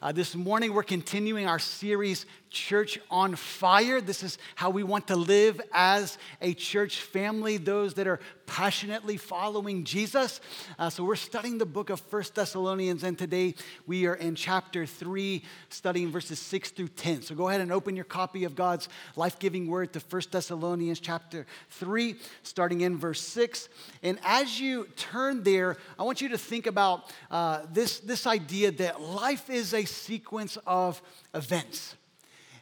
Uh, this morning we're continuing our series, Church on Fire. This is how we want to live as a church family, those that are passionately following Jesus. Uh, so we're studying the book of First Thessalonians, and today we are in chapter 3, studying verses 6 through 10. So go ahead and open your copy of God's life giving word to First Thessalonians chapter 3, starting in verse 6. And as you turn there, I want you to think about uh, this, this idea that life is a sequence of events.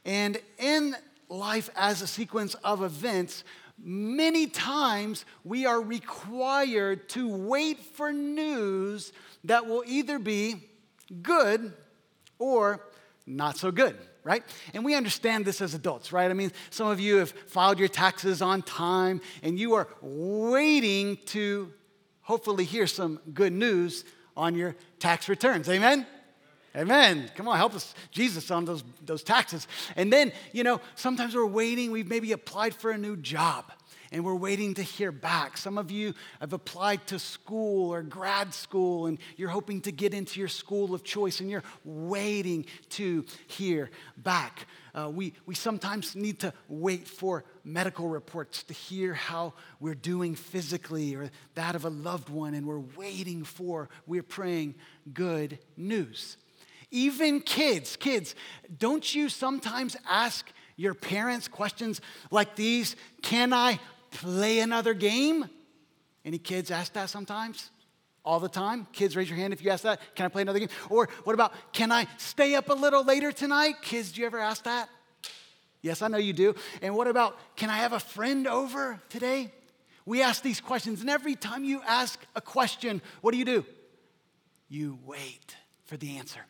And in life as a sequence of events, many times we are required to wait for news that will either be good or not so good, right? And we understand this as adults, right? I mean, some of you have filed your taxes on time and you are waiting to hopefully hear some good news on your tax returns. Amen? Amen. Come on, help us, Jesus, on those, those taxes. And then, you know, sometimes we're waiting. We've maybe applied for a new job and we're waiting to hear back. Some of you have applied to school or grad school and you're hoping to get into your school of choice and you're waiting to hear back. Uh, we, we sometimes need to wait for medical reports to hear how we're doing physically or that of a loved one, and we're waiting for, we're praying good news. Even kids, kids, don't you sometimes ask your parents questions like these? Can I play another game? Any kids ask that sometimes? All the time? Kids, raise your hand if you ask that. Can I play another game? Or what about, can I stay up a little later tonight? Kids, do you ever ask that? Yes, I know you do. And what about, can I have a friend over today? We ask these questions, and every time you ask a question, what do you do? You wait for the answer.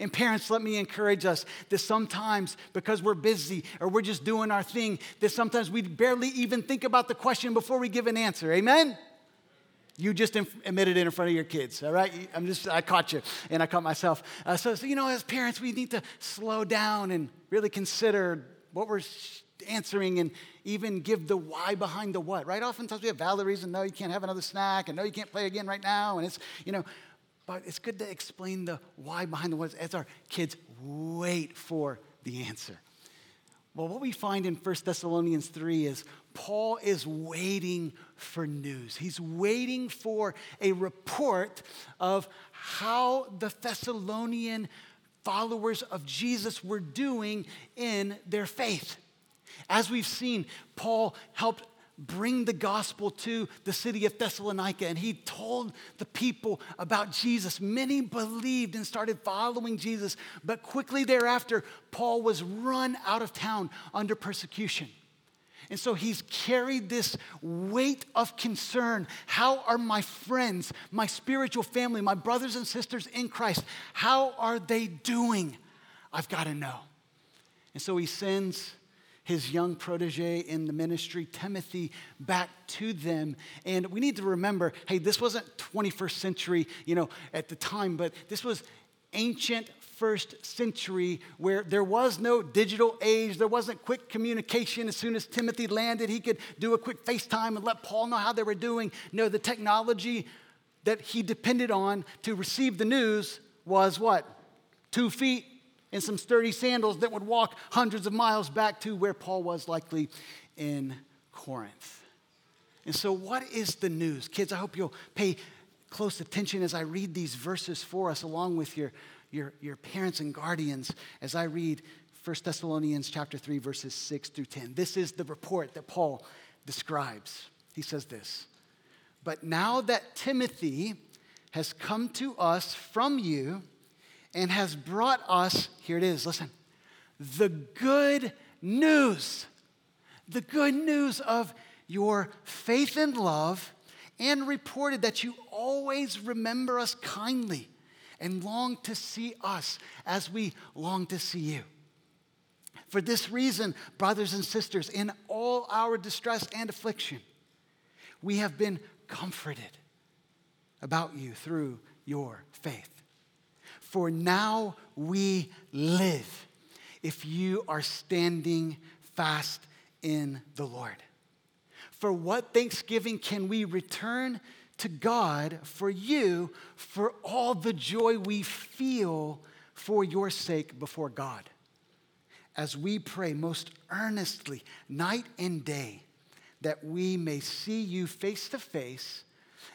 And parents, let me encourage us that sometimes, because we're busy or we're just doing our thing, that sometimes we barely even think about the question before we give an answer. Amen? You just admitted it in front of your kids, all right? I'm just, I caught you and I caught myself. Uh, so, so, you know, as parents, we need to slow down and really consider what we're answering and even give the why behind the what, right? Oftentimes we have valid reason, no, you can't have another snack, and no, you can't play again right now. And it's, you know, but it's good to explain the why behind the what as our kids wait for the answer. Well, what we find in 1 Thessalonians 3 is Paul is waiting for news. He's waiting for a report of how the Thessalonian followers of Jesus were doing in their faith. As we've seen, Paul helped bring the gospel to the city of Thessalonica. And he told the people about Jesus. Many believed and started following Jesus. But quickly thereafter, Paul was run out of town under persecution. And so he's carried this weight of concern. How are my friends, my spiritual family, my brothers and sisters in Christ, how are they doing? I've got to know. And so he sends his young protege in the ministry, Timothy, back to them. And we need to remember hey, this wasn't 21st century, you know, at the time, but this was ancient first century where there was no digital age, there wasn't quick communication. As soon as Timothy landed, he could do a quick FaceTime and let Paul know how they were doing. No, the technology that he depended on to receive the news was what? Two feet and some sturdy sandals that would walk hundreds of miles back to where Paul was, likely in Corinth. And so, what is the news? Kids, I hope you'll pay close attention as I read these verses for us, along with your, your, your parents and guardians, as I read 1 Thessalonians chapter 3, verses 6 through 10. This is the report that Paul describes. He says this But now that Timothy has come to us from you, and has brought us, here it is, listen, the good news. The good news of your faith and love, and reported that you always remember us kindly and long to see us as we long to see you. For this reason, brothers and sisters, in all our distress and affliction, we have been comforted about you through your faith. For now we live if you are standing fast in the Lord. For what thanksgiving can we return to God for you for all the joy we feel for your sake before God as we pray most earnestly, night and day, that we may see you face to face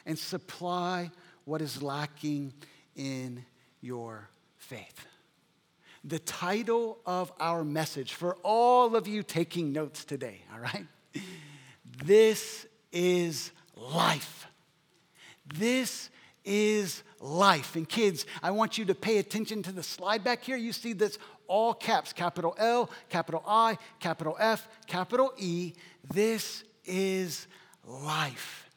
and supply what is lacking in your faith. The title of our message for all of you taking notes today, all right? This is life. This is life. And kids, I want you to pay attention to the slide back here. You see this all caps capital L, capital I, capital F, capital E. This is life.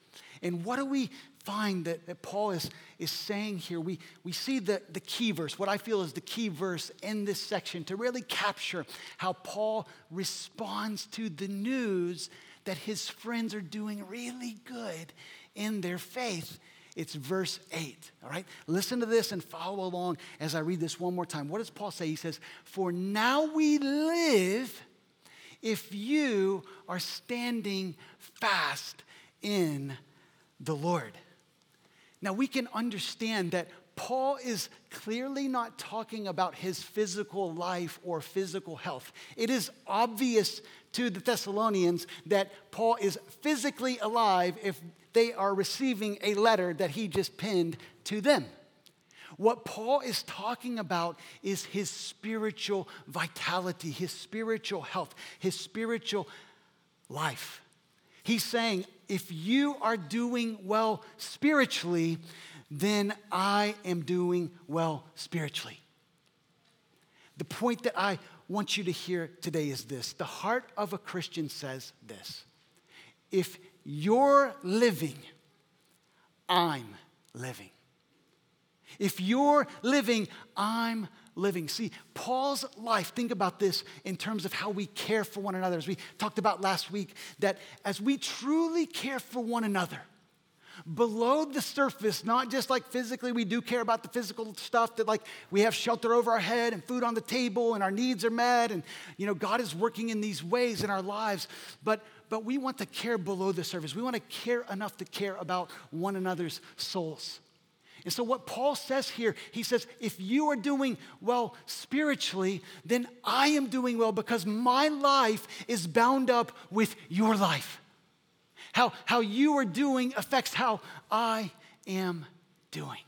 And what do we find that, that Paul is, is saying here? We, we see the, the key verse, what I feel is the key verse in this section to really capture how Paul responds to the news that his friends are doing really good in their faith. It's verse 8, all right? Listen to this and follow along as I read this one more time. What does Paul say? He says, For now we live if you are standing fast in the Lord. Now we can understand that Paul is clearly not talking about his physical life or physical health. It is obvious to the Thessalonians that Paul is physically alive if they are receiving a letter that he just penned to them. What Paul is talking about is his spiritual vitality, his spiritual health, his spiritual life. He's saying, if you are doing well spiritually, then I am doing well spiritually. The point that I want you to hear today is this the heart of a Christian says this if you're living, I'm living. If you're living, I'm living. See, Paul's life, think about this in terms of how we care for one another. As we talked about last week, that as we truly care for one another, below the surface, not just like physically, we do care about the physical stuff that like we have shelter over our head and food on the table and our needs are met and you know God is working in these ways in our lives, but but we want to care below the surface. We want to care enough to care about one another's souls. And so, what Paul says here, he says, if you are doing well spiritually, then I am doing well because my life is bound up with your life. How, how you are doing affects how I am doing.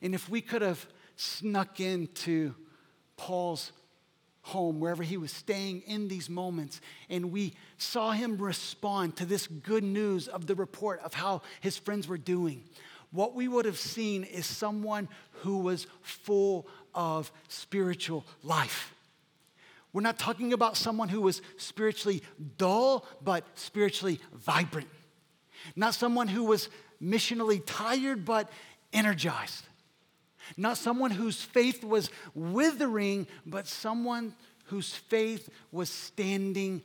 And if we could have snuck into Paul's home, wherever he was staying in these moments, and we saw him respond to this good news of the report of how his friends were doing, what we would have seen is someone who was full of spiritual life. We're not talking about someone who was spiritually dull, but spiritually vibrant. Not someone who was missionally tired, but energized. Not someone whose faith was withering, but someone whose faith was standing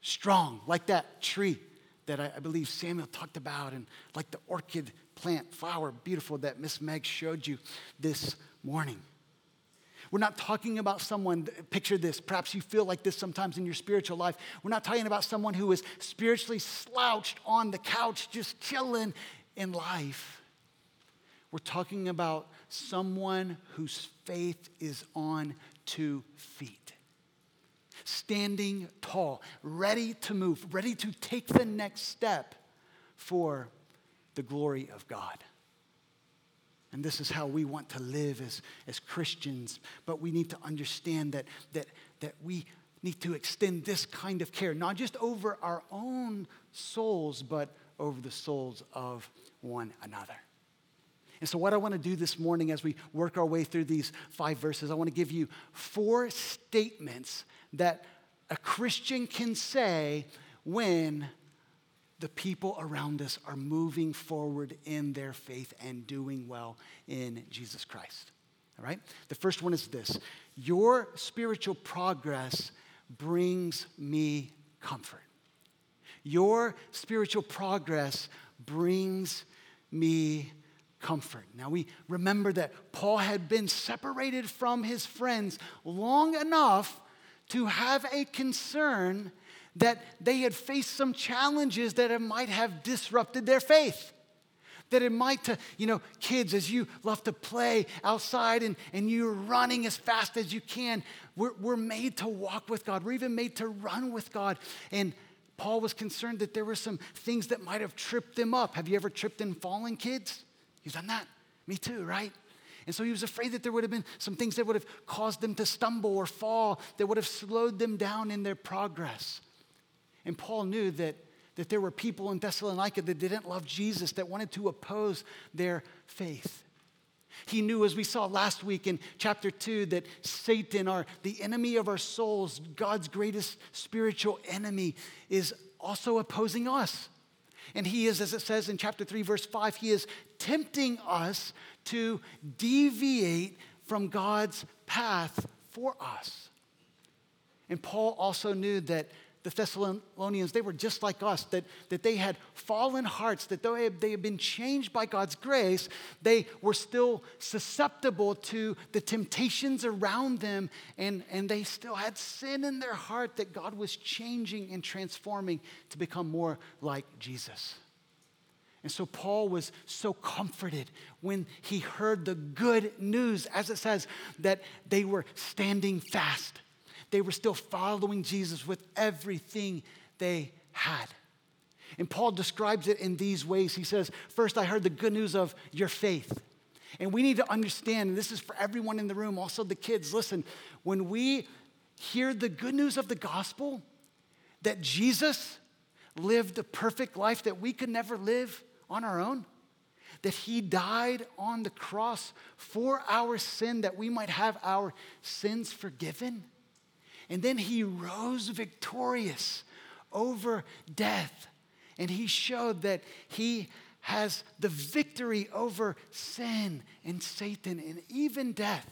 strong, like that tree that I, believe Samuel talked about, and like the orchid plant, flower, beautiful, that Miss Meg showed you this morning. We're not talking about someone, picture this, perhaps you feel like this sometimes in your spiritual life. We're not talking about someone who is spiritually slouched on the couch, just chilling in life. We're talking about someone whose faith is on two feet, standing tall, ready to move, ready to take the next step for the glory of God. And this is how we want to live as, as Christians. But we need to understand that, that, that we need to extend this kind of care, not just over our own souls, but over the souls of one another. And so, what I want to do this morning as we work our way through these five verses, I want to give you four statements that a Christian can say when the people around us are moving forward in their faith and doing well in Jesus Christ. All right? The first one is this Your spiritual progress brings me comfort. Your spiritual progress brings me comfort. Now we remember that Paul had been separated from his friends long enough to have a concern that they had faced some challenges that it might have disrupted their faith. That it might to, you know, kids, as you love to play outside and, and you're running as fast as you can, we're, we're made to walk with God. We're even made to run with God. And Paul was concerned that there were some things that might have tripped them up. Have you ever tripped and fallen, kids? You've done that? Me too, right? And so he was afraid that there would have been some things that would have caused them to stumble or fall, that would have slowed them down in their progress. And Paul knew that, that there were people in Thessalonica that didn't love Jesus, that wanted to oppose their faith. He knew, as we saw last week in chapter 2, that Satan, our, the enemy of our souls, God's greatest spiritual enemy, is also opposing us. And he is, as it says in chapter 3, verse 5, he is tempting us to deviate from God's path for us. And Paul also knew that the Thessalonians, they were just like us, that, that they had fallen hearts, that though they had been changed by God's grace, they were still susceptible to the temptations around them, and, and they still had sin in their heart that God was changing and transforming to become more like Jesus. And so Paul was so comforted when he heard the good news, as it says, that they were standing fast they were still following Jesus with everything they had. And Paul describes it in these ways. He says, First, I heard the good news of your faith. And we need to understand, and this is for everyone in the room, also the kids, listen, when we hear the good news of the gospel, that Jesus lived a perfect life that we could never live on our own, that he died on the cross for our sin, that we might have our sins forgiven and then he rose victorious over death. And he showed that he has the victory over sin and Satan and even death.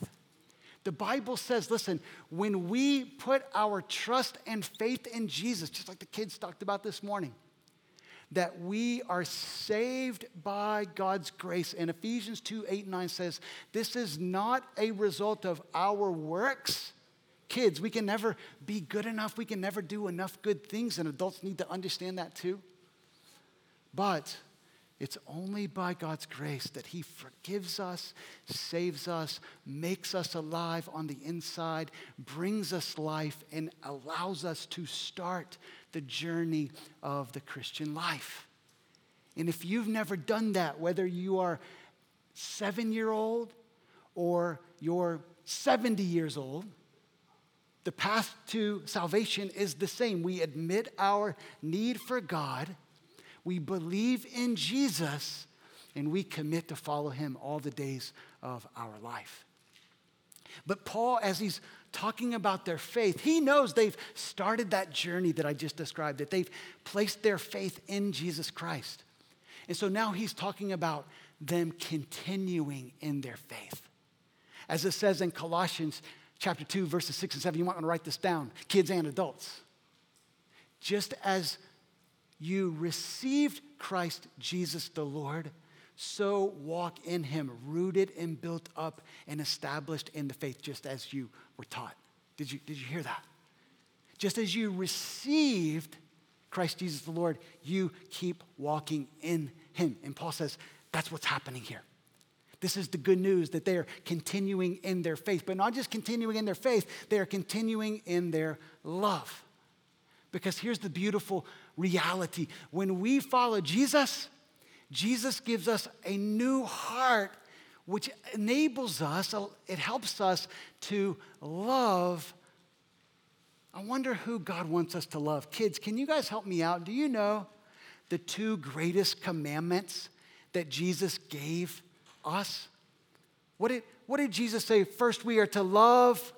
The Bible says, listen, when we put our trust and faith in Jesus, just like the kids talked about this morning, that we are saved by God's grace. And Ephesians 2 8 and 9 says, This is not a result of our works, Kids, we can never be good enough. We can never do enough good things, and adults need to understand that too. But it's only by God's grace that He forgives us, saves us, makes us alive on the inside, brings us life, and allows us to start the journey of the Christian life. And if you've never done that, whether you are seven year old or you're 70 years old, the path to salvation is the same. We admit our need for God, we believe in Jesus, and we commit to follow him all the days of our life. But Paul, as he's talking about their faith, he knows they've started that journey that I just described, that they've placed their faith in Jesus Christ. And so now he's talking about them continuing in their faith. As it says in Colossians chapter 2, verses 6 and 7. You might want to write this down, kids and adults. Just as you received Christ Jesus the Lord, so walk in him, rooted and built up and established in the faith, just as you were taught. Did you, did you hear that? Just as you received Christ Jesus the Lord, you keep walking in him. And Paul says, that's what's happening here. This is the good news that they are continuing in their faith, but not just continuing in their faith, they are continuing in their love. Because here's the beautiful reality when we follow Jesus, Jesus gives us a new heart, which enables us, it helps us to love. I wonder who God wants us to love. Kids, can you guys help me out? Do you know the two greatest commandments that Jesus gave us? What did, what did Jesus say? First, we are to love.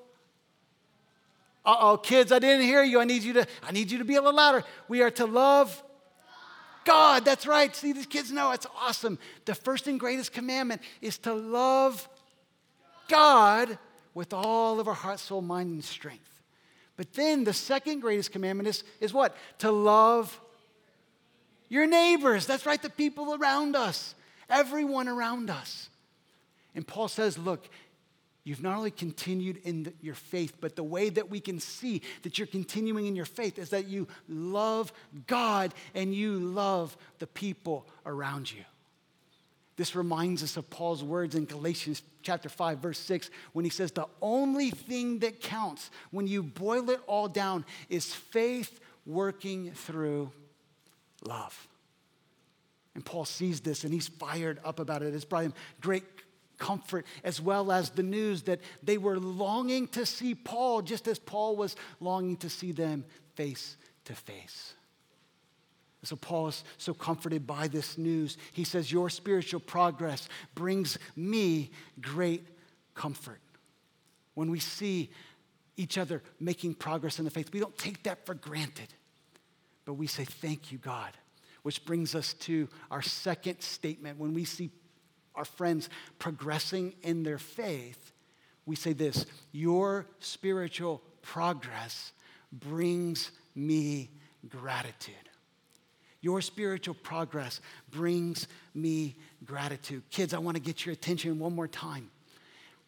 Uh oh, kids, I didn't hear you. I need you to, I need you to be a little louder. We are to love God. That's right. See, these kids know it's awesome. The first and greatest commandment is to love God with all of our heart, soul, mind, and strength. But then the second greatest commandment is, is what? To love your neighbors. That's right, the people around us everyone around us. And Paul says, look, You've not only continued in the, your faith, but the way that we can see that you're continuing in your faith is that you love God and you love the people around you. This reminds us of Paul's words in Galatians chapter 5 verse 6 when he says the only thing that counts when you boil it all down is faith working through love. And Paul sees this and he's fired up about it. It's brought him great comfort as well as the news that they were longing to see Paul just as Paul was longing to see them face to face. So Paul is so comforted by this news. He says, Your spiritual progress brings me great comfort. When we see each other making progress in the faith, we don't take that for granted, but we say, Thank you, God. Which brings us to our second statement. When we see our friends progressing in their faith, we say this Your spiritual progress brings me gratitude. Your spiritual progress brings me gratitude. Kids, I want to get your attention one more time.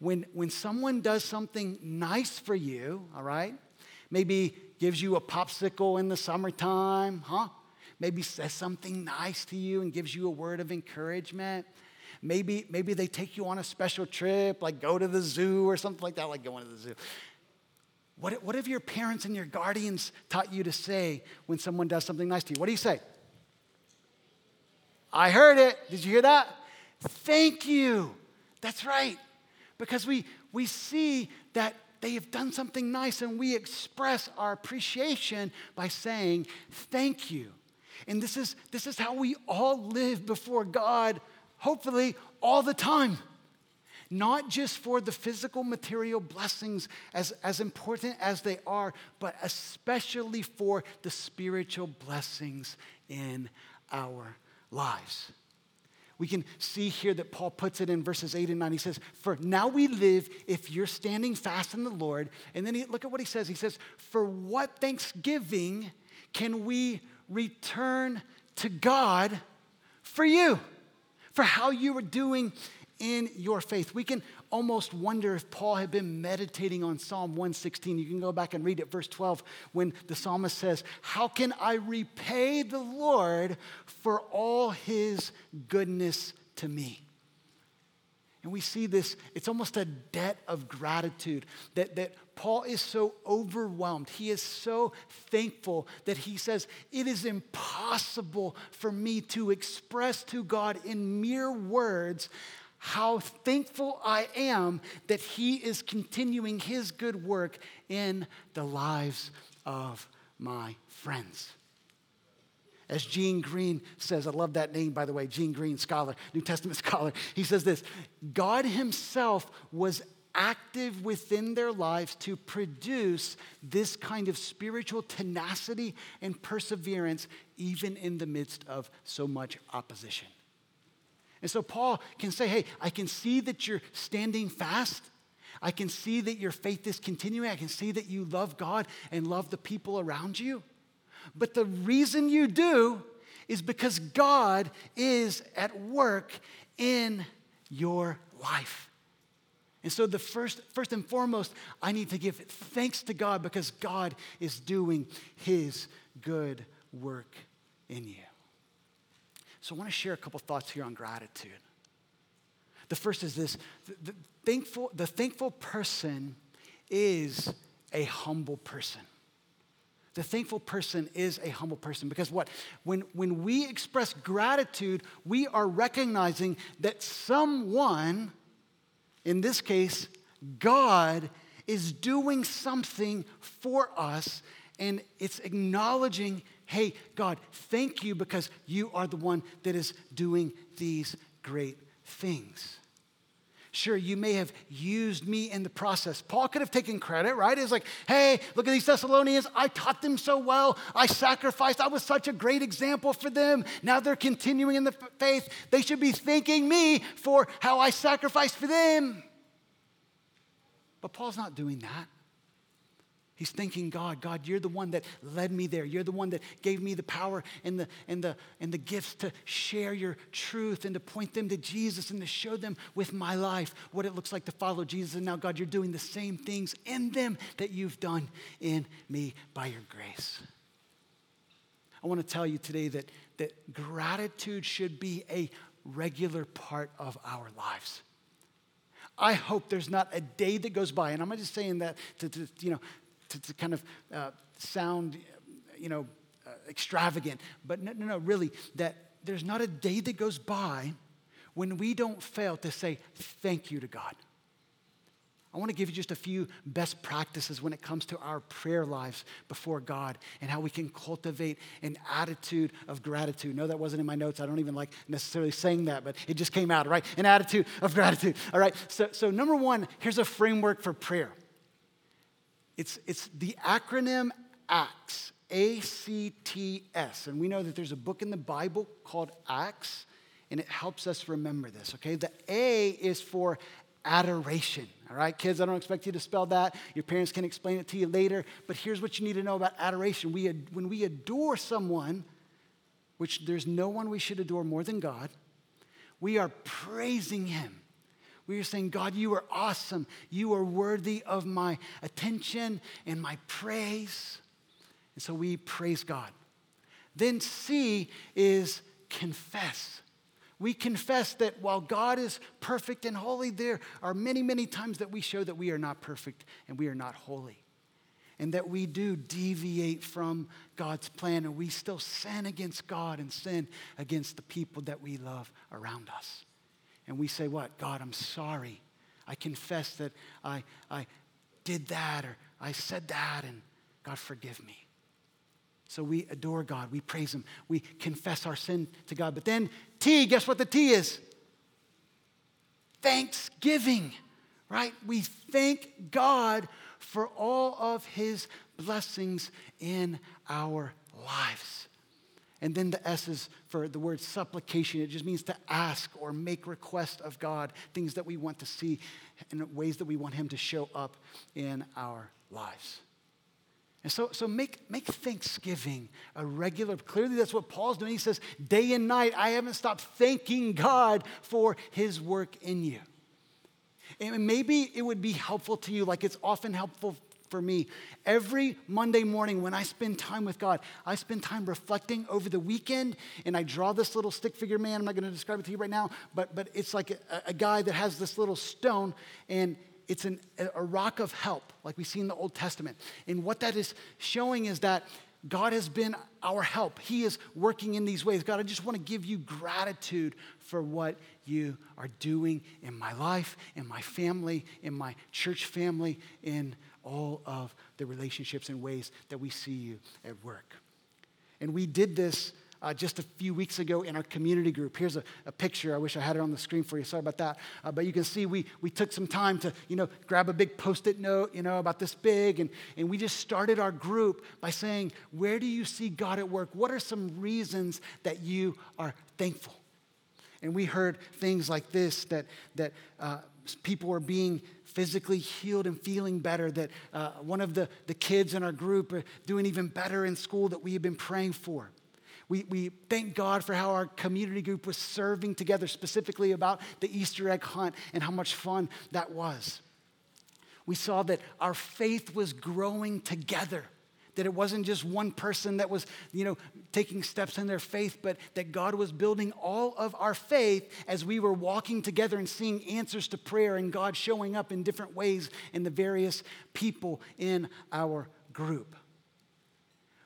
When, when someone does something nice for you, all right, maybe gives you a popsicle in the summertime, huh? Maybe says something nice to you and gives you a word of encouragement. Maybe, maybe they take you on a special trip, like go to the zoo or something like that, like going to the zoo. What, what have your parents and your guardians taught you to say when someone does something nice to you? What do you say? I heard it. Did you hear that? Thank you. That's right. Because we, we see that they have done something nice and we express our appreciation by saying thank you. And this is, this is how we all live before God, hopefully, all the time. Not just for the physical material blessings, as, as important as they are, but especially for the spiritual blessings in our lives. We can see here that Paul puts it in verses 8 and 9. He says, For now we live if you're standing fast in the Lord. And then he, look at what he says. He says, For what thanksgiving can we return to God for you? For how you are doing in your faith. We can almost wonder if Paul had been meditating on Psalm 116. You can go back and read it, verse 12, when the psalmist says, How can I repay the Lord for all his goodness to me? And we see this, it's almost a debt of gratitude that, that Paul is so overwhelmed. He is so thankful that he says, It is impossible for me to express to God in mere words how thankful I am that He is continuing His good work in the lives of my friends. As Gene Green says, I love that name, by the way, Gene Green, scholar, New Testament scholar. He says this God Himself was active within their lives to produce this kind of spiritual tenacity and perseverance, even in the midst of so much opposition. And so Paul can say, hey, I can see that you're standing fast. I can see that your faith is continuing. I can see that you love God and love the people around you. But the reason you do is because God is at work in your life. And so, the first, first and foremost, I need to give thanks to God because God is doing His good work in you. So I want to share a couple thoughts here on gratitude. The first is this the, the, thankful, the thankful person is a humble person. The thankful person is a humble person because what? When, when we express gratitude, we are recognizing that someone, in this case, God, is doing something for us and it's acknowledging hey, God, thank you because you are the one that is doing these great things. Sure, you may have used me in the process. Paul could have taken credit, right? It's like, hey, look at these Thessalonians. I taught them so well. I sacrificed. I was such a great example for them. Now they're continuing in the faith. They should be thanking me for how I sacrificed for them. But Paul's not doing that. He's thanking God, God, you're the one that led me there. You're the one that gave me the power and the, and, the, and the gifts to share your truth and to point them to Jesus and to show them with my life what it looks like to follow Jesus. And now, God, you're doing the same things in them that you've done in me by your grace. I want to tell you today that, that gratitude should be a regular part of our lives. I hope there's not a day that goes by, and I'm not just saying that to, to you know, to, to kind of uh, sound, you know, uh, extravagant, but no, no, no, really, that there's not a day that goes by when we don't fail to say thank you to God. I want to give you just a few best practices when it comes to our prayer lives before God and how we can cultivate an attitude of gratitude. No, that wasn't in my notes. I don't even like necessarily saying that, but it just came out, right? An attitude of gratitude. All right. So, so number one, here's a framework for prayer. It's, it's the acronym ACTS, A C T S. And we know that there's a book in the Bible called Acts, and it helps us remember this, okay? The A is for adoration. All right, kids, I don't expect you to spell that. Your parents can explain it to you later. But here's what you need to know about adoration. We, when we adore someone, which there's no one we should adore more than God, we are praising Him. We are saying, God, you are awesome. You are worthy of my attention and my praise. And so we praise God. Then C is confess we confess that while God is perfect and holy, there are many, many times that we show that we are not perfect and we are not holy. And that we do deviate from God's plan and we still sin against God and sin against the people that we love around us. And we say, What? God, I'm sorry. I confess that I, I did that or I said that, and God, forgive me. So we adore God, we praise Him, we confess our sin to God. But then, T, guess what the T is? Thanksgiving, right? We thank God for all of His blessings in our lives. And then the S is for the word supplication. It just means to ask or make request of God, things that we want to see and ways that we want Him to show up in our lives. And so, so make, make Thanksgiving a regular, clearly that's what Paul's doing. He says, day and night, I haven't stopped thanking God for his work in you. And maybe it would be helpful to you, like it's often helpful for me. Every Monday morning when I spend time with God, I spend time reflecting over the weekend and I draw this little stick figure man. I'm not going to describe it to you right now, but, but it's like a, a guy that has this little stone and it's an, a rock of help, like we see in the Old Testament. And what that is showing is that God has been our help. He is working in these ways. God, I just want to give you gratitude for what you are doing in my life, in my family, in my church family, in all of the relationships and ways that we see you at work. And we did this uh, just a few weeks ago in our community group. Here's a, a, picture. I wish I had it on the screen for you. Sorry about that. Uh, but you can see we, we took some time to, you know, grab a big post-it note, you know, about this big. And, and we just started our group by saying, where do you see God at work? What are some reasons that you are thankful? And we heard things like this, that, that uh, people were being physically healed and feeling better, that uh, one of the, the kids in our group are doing even better in school that we have been praying for. We, we thank God for how our community group was serving together, specifically about the Easter egg hunt and how much fun that was. We saw that our faith was growing together that it wasn't just one person that was you know taking steps in their faith but that god was building all of our faith as we were walking together and seeing answers to prayer and god showing up in different ways in the various people in our group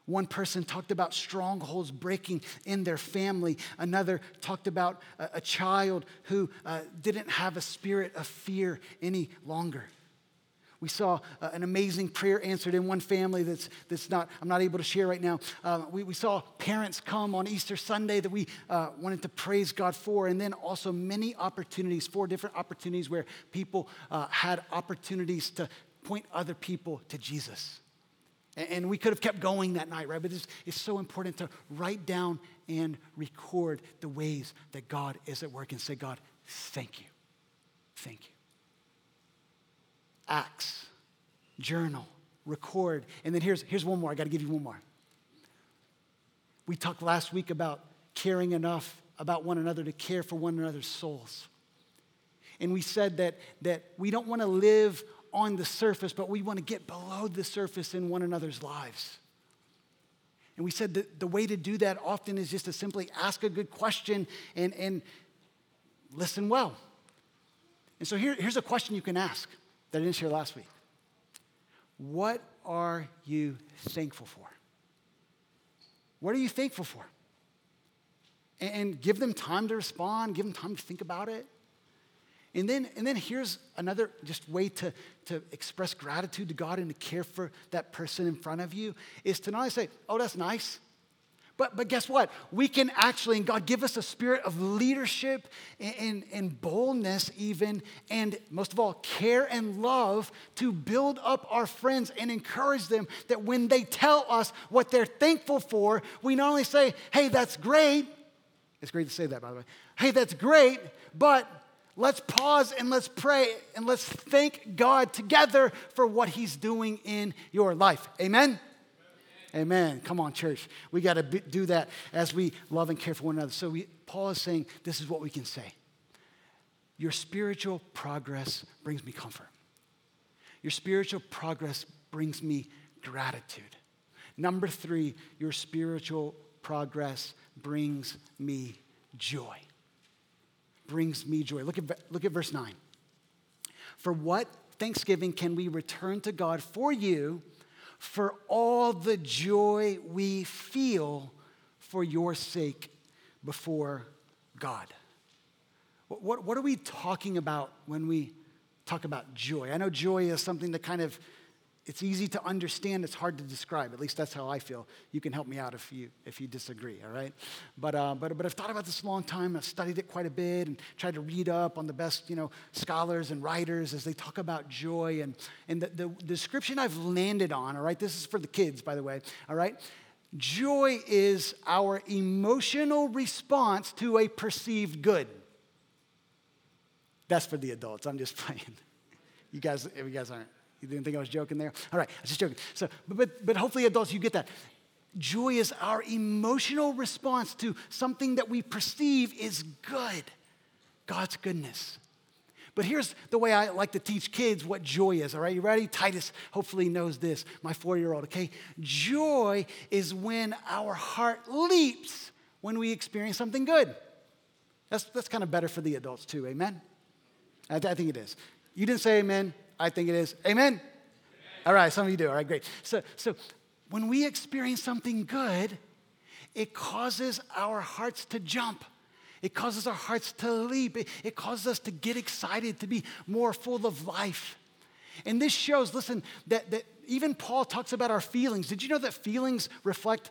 one person talked about strongholds breaking in their family. Another talked about a, a child who uh, didn't have a spirit of fear any longer. We saw uh, an amazing prayer answered in one family that's, that's not, I'm not able to share right now. Uh, we, we saw parents come on Easter Sunday that we uh, wanted to praise God for, and then also many opportunities, four different opportunities where people uh, had opportunities to point other people to Jesus. And we could have kept going that night, right? But it's, it's, so important to write down and record the ways that God is at work and say, God, thank you. Thank you. Acts, journal, record. And then here's, here's one more. I got to give you one more. We talked last week about caring enough about one another to care for one another's souls. And we said that, that we don't want to live on the surface, but we want to get below the surface in one another's lives. And we said that the way to do that often is just to simply ask a good question and, and listen well. And so here, here's a question you can ask that I didn't share last week What are you thankful for? What are you thankful for? And give them time to respond, give them time to think about it. And then, and then here's another just way to, to express gratitude to God and to care for that person in front of you is to not only say, oh, that's nice, but, but guess what? We can actually, and God give us a spirit of leadership and, and, and, boldness, even, and most of all, care and love to build up our friends and encourage them that when they tell us what they're thankful for, we not only say, hey, that's great. It's great to say that, by the way. Hey, that's great, but let's pause and let's pray and let's thank God together for what He's doing in your life. Amen? Amen. Come on, church. We got to do that as we love and care for one another. So we, Paul is saying this is what we can say Your spiritual progress brings me comfort, your spiritual progress brings me gratitude. Number three, your spiritual progress brings me joy. Brings me joy. Look at, look at verse 9. For what thanksgiving can we return to God for you? For all the joy we feel for your sake before God. What, what, what, are we talking about when we talk about joy? I know joy is something that kind of it's easy to understand, it's hard to describe. At least that's how I feel. You can help me out if you, if you disagree, all right? But, uh, but, but I've thought about this a long time. I've studied it quite a bit and tried to read up on the best you know, scholars and writers as they talk about joy. And, and the, the, the description I've landed on, all right, this is for the kids, by the way, all right? Joy is our emotional response to a perceived good. That's for the adults. I'm just playing. You guys, you guys aren't you didn't think I was joking there? All right, I was just joking. So, but, but hopefully, adults, you get that. Joy is our emotional response to something that we perceive is good, God's goodness. But here's the way I like to teach kids what joy is, all right? You ready? Titus hopefully knows this, my four year old, okay? Joy is when our heart leaps when we experience something good. That's, that's kind of better for the adults too, amen? I, I think it is. You didn't say amen. I think it is. Amen? Amen? All right, some of you do. All right, great. So, so when we experience something good, it causes our hearts to jump. It causes our hearts to leap. It, it causes us to get excited, to be more full of life. And this shows, listen, that, that even Paul talks about our feelings. Did you know that feelings reflect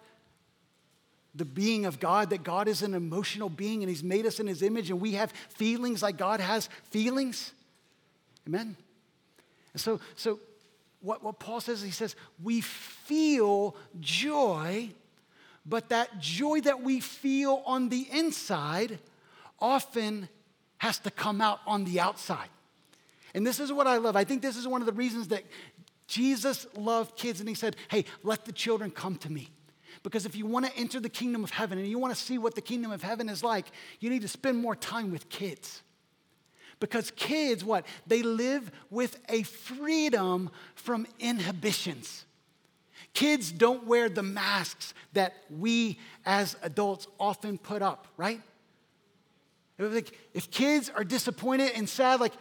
the being of God, that God is an emotional being and He's made us in His image and we have feelings like God has feelings? Amen? And so, so what, what Paul says, he says, we feel joy, but that joy that we feel on the inside often has to come out on the outside. And this is what I love. I think this is one of the reasons that Jesus loved kids and he said, Hey, let the children come to me. Because if you want to enter the kingdom of heaven and you want to see what the kingdom of heaven is like, you need to spend more time with kids. Because kids, what? They live with a freedom from inhibitions. Kids don't wear the masks that we as adults often put up, right? Like, If kids are disappointed and sad, like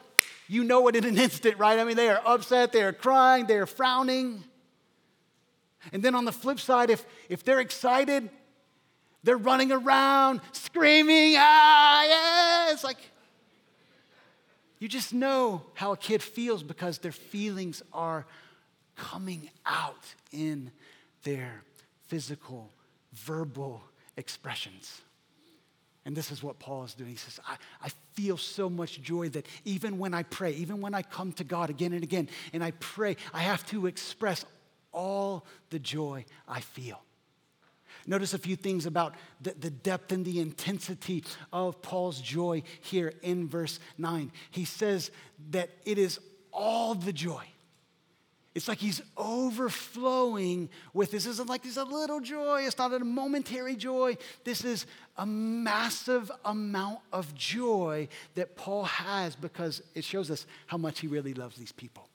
you know it in an instant, right? I mean, they are upset, they are crying, they are frowning. And then on the flip side, if, if they're excited, they're running around screaming, ah, yeah. It's like, you just know how a kid feels because their feelings are coming out in their physical, verbal expressions. And this is what Paul is doing. He says, I, I feel so much joy that even when I pray, even when I come to God again and again and I pray, I have to express all the joy I feel. Notice a few things about the, the, depth and the intensity of Paul's joy here in verse 9. He says that it is all the joy. It's like he's overflowing with this. Isn't like this a little joy. It's not a momentary joy. This is a massive amount of joy that Paul has because it shows us how much he really loves these people.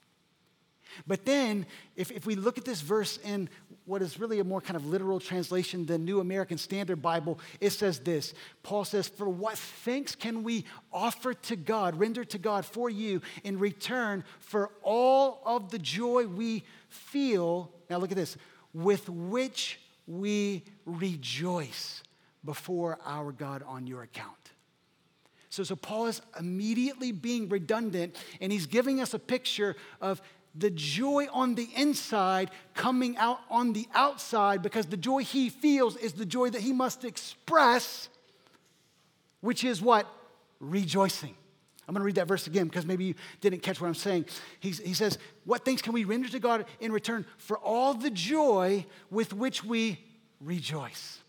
But then, if, if we look at this verse in what is really a more kind of literal translation, the New American Standard Bible, it says this Paul says, For what thanks can we offer to God, render to God for you in return for all of the joy we feel? Now, look at this with which we rejoice before our God on your account. So, so Paul is immediately being redundant, and he's giving us a picture of the joy on the inside coming out on the outside because the joy he feels is the joy that he must express, which is what? Rejoicing. I'm going to read that verse again because maybe you didn't catch what I'm saying. He's, he says, What things can we render to God in return for all the joy with which we rejoice?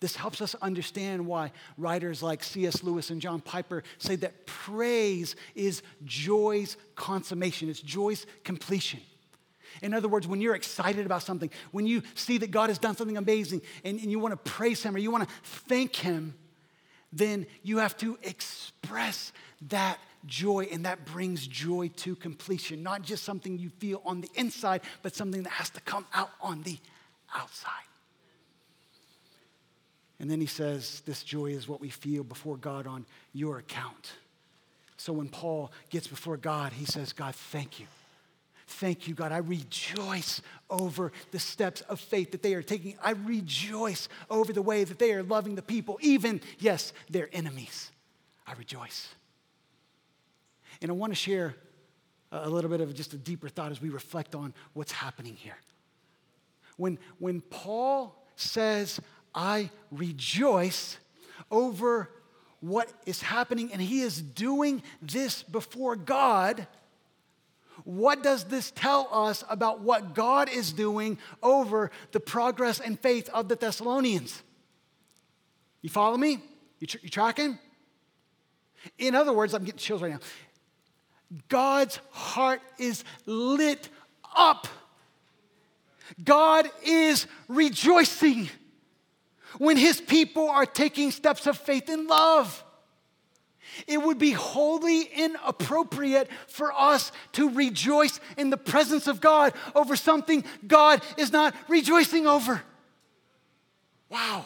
This helps us understand why writers like C.S. Lewis and John Piper say that praise is joy's consummation, it's joy's completion. In other words, when you're excited about something, when you see that God has done something amazing and, and you want to praise Him or you want to thank Him, then you have to express that joy, and that brings joy to completion. Not just something you feel on the inside, but something that has to come out on the outside. And then he says, This joy is what we feel before God on your account. So when Paul gets before God, he says, God, thank you. Thank you, God. I rejoice over the steps of faith that they are taking. I rejoice over the way that they are loving the people, even, yes, their enemies. I rejoice. And I want to share a little bit of just a deeper thought as we reflect on what's happening here. When, when Paul says, I rejoice over what is happening, and he is doing this before God. What does this tell us about what God is doing over the progress and faith of the Thessalonians? You follow me? You, tr- you tracking? In other words, I'm getting chills right now. God's heart is lit up. God is rejoicing when his people are taking steps of faith in love. It would be wholly inappropriate for us to rejoice in the presence of God over something God is not rejoicing over. Wow.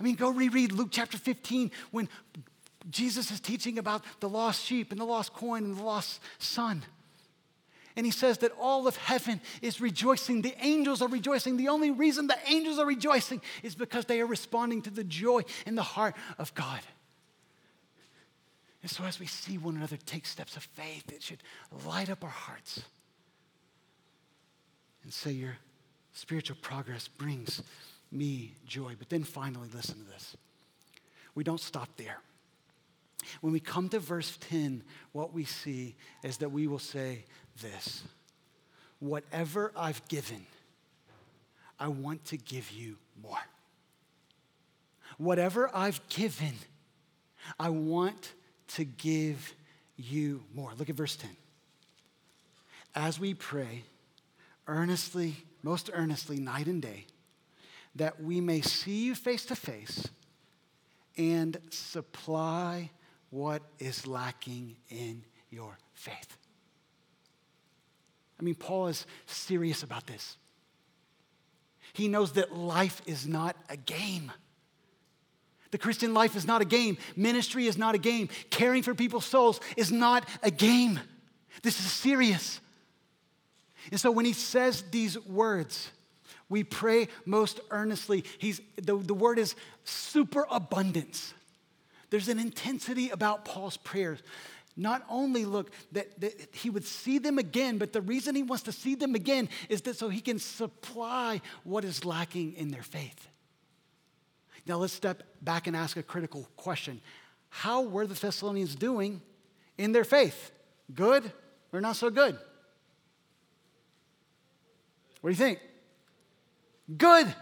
I mean, go reread Luke chapter 15 when Jesus is teaching about the lost sheep and the lost coin and the lost son. And he says that all of heaven is rejoicing. The angels are rejoicing. The only reason the angels are rejoicing is because they are responding to the joy in the heart of God. And so, as we see one another take steps of faith, it should light up our hearts and say, Your spiritual progress brings me joy. But then finally, listen to this. We don't stop there. When we come to verse 10, what we see is that we will say this Whatever I've given, I want to give you more. Whatever I've given, I want to give you more. Look at verse 10. As we pray earnestly, most earnestly, night and day, that we may see you face to face and supply what is lacking in your faith. I mean, Paul is serious about this. He knows that life is not a game. The Christian life is not a game. Ministry is not a game. Caring for people's souls is not a game. This is serious. And so when he says these words, we pray most earnestly. He's, the, the word is superabundance. There's an intensity about Paul's prayers. Not only look that, that, he would see them again, but the reason he wants to see them again is that so he can supply what is lacking in their faith. Now let's step back and ask a critical question. How were the Thessalonians doing in their faith? Good or not so good? What do you think? Good.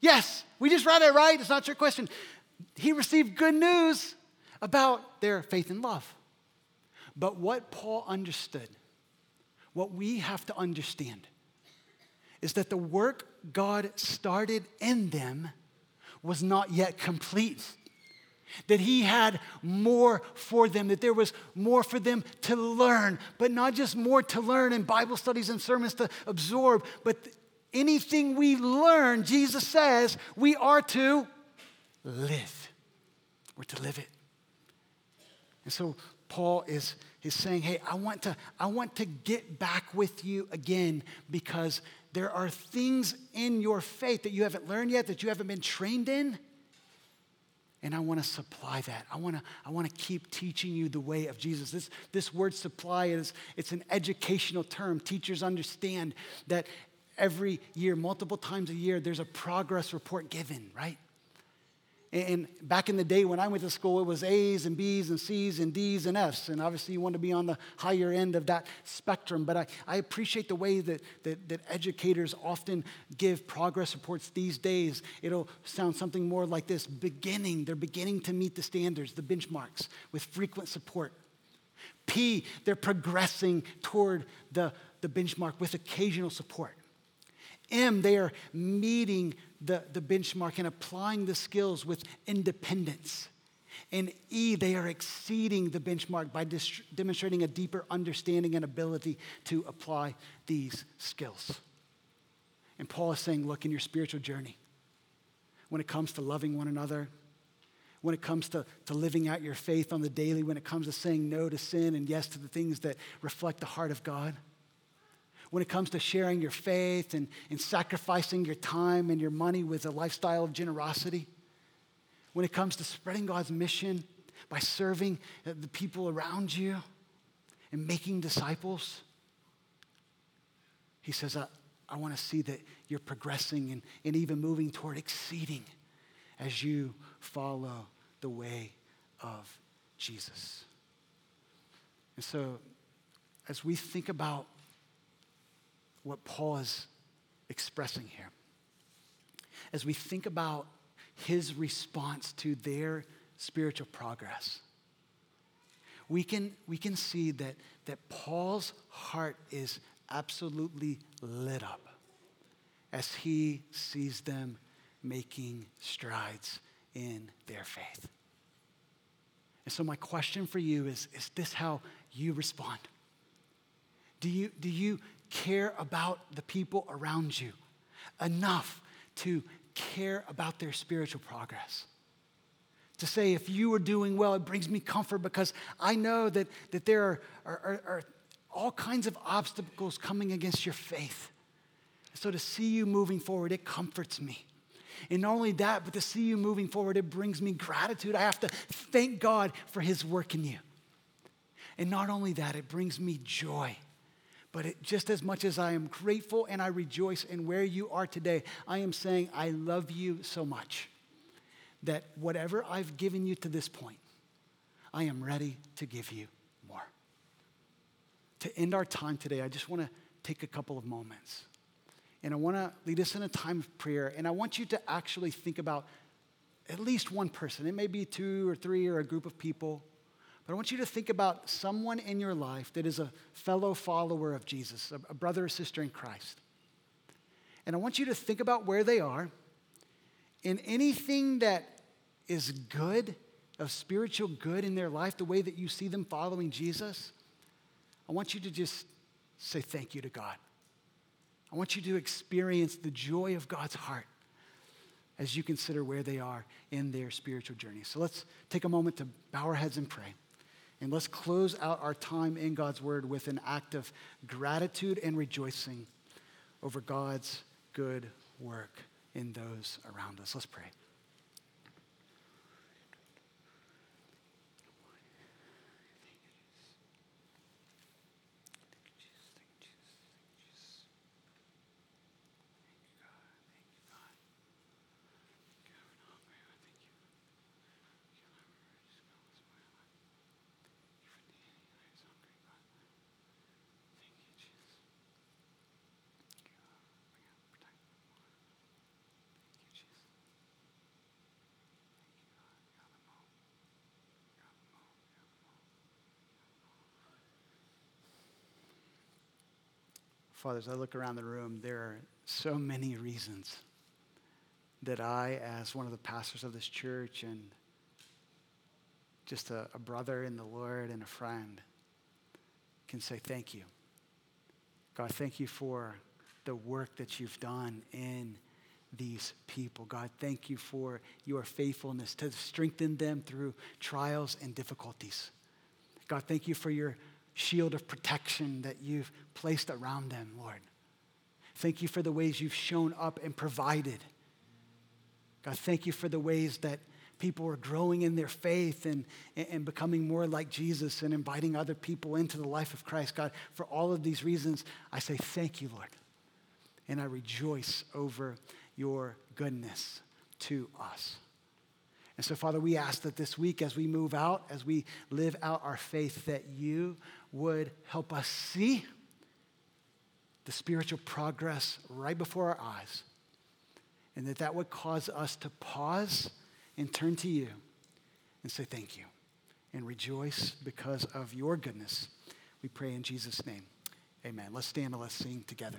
Yes. We just read it, right? It's not your question he received good news about their faith and love. But what Paul understood, what we have to understand, is that the work God started in them was not yet complete. that he had more for them, that there was more for them to learn, but not just more to learn in Bible studies and sermons to absorb, but anything we learn, Jesus says, we are to live. We're to live it. And so Paul is, is saying, hey, I want, to, I want to get back with you again because there are things in your faith that you haven't learned yet, that you haven't been trained in. And I want to supply that. I want to, I want to keep teaching you the way of Jesus. This, this word supply is it's an educational term. Teachers understand that every year, multiple times a year, there's a progress report given, right? And back in the day when I went to school, it was A's and B's and C's and D's and F's. And obviously, you want to be on the higher end of that spectrum. But I, I appreciate the way that, that, that educators often give progress reports these days. It'll sound something more like this beginning, they're beginning to meet the standards, the benchmarks, with frequent support. P, they're progressing toward the, the benchmark with occasional support. M, they are meeting the, the benchmark and applying the skills with independence. And E, they are exceeding the benchmark by dis- demonstrating a deeper understanding and ability to apply these skills. And Paul is saying, look, in your spiritual journey, when it comes to loving one another, when it comes to, to living out your faith on the daily, when it comes to saying no to sin and yes to the things that reflect the heart of God, when it comes to sharing your faith and, and sacrificing your time and your money with a lifestyle of generosity, when it comes to spreading God's mission by serving uh, the people around you and making disciples, he says, I, I want to see that you're progressing and, and even moving toward exceeding as you follow the way of Jesus. And so, as we think about what Paul is expressing here. As we think about his response to their spiritual progress, we can, we can see that, that Paul's heart is absolutely lit up as he sees them making strides in their faith. And so, my question for you is Is this how you respond? Do you, do you care about the people around you enough to care about their spiritual progress. To say, if you are doing well, it brings me comfort because I know that, that there are, are, are all kinds of obstacles coming against your faith. So to see you moving forward, it comforts me. And not only that, but to see you moving forward, it brings me gratitude. I have to thank God for his work in you. And not only that, it brings me joy but it, just as much as I am grateful and I rejoice in where you are today, I am saying I love you so much that whatever I've given you to this point, I am ready to give you more. To end our time today, I just want to take a couple of moments. And I want to lead us in a time of prayer. And I want you to actually think about at least one person. It may be two or three or a group of people but I want you to think about someone in your life that is a fellow follower of Jesus, a, brother or sister in Christ. And I want you to think about where they are in anything that is good, of spiritual good in their life, the way that you see them following Jesus. I want you to just say thank you to God. I want you to experience the joy of God's heart as you consider where they are in their spiritual journey. So let's take a moment to bow our heads and pray. And let's close out our time in God's Word with an act of gratitude and rejoicing over God's good work in those around us. Let's pray. Father, as I look around the room, there are so many reasons that I, as one of the pastors of this church and just a, a brother in the Lord and a friend, can say thank you. God, thank you for the work that you've done in these people. God, thank you for your faithfulness to strengthen them through trials and difficulties. God, thank you for your shield of protection that you've placed around them, Lord. Thank you for the ways you've shown up and provided. God, thank you for the ways that people are growing in their faith and, and becoming more like Jesus and inviting other people into the life of Christ. God, for all of these reasons, I say thank you, Lord. And I rejoice over your goodness to us. And so, Father, we ask that this week, as we move out, as we live out our faith, that you would help us see the spiritual progress right before our eyes, and that that would cause us to pause and turn to you and say thank you and rejoice because of your goodness. We pray in Jesus' name. Amen. Let's stand and let's sing together.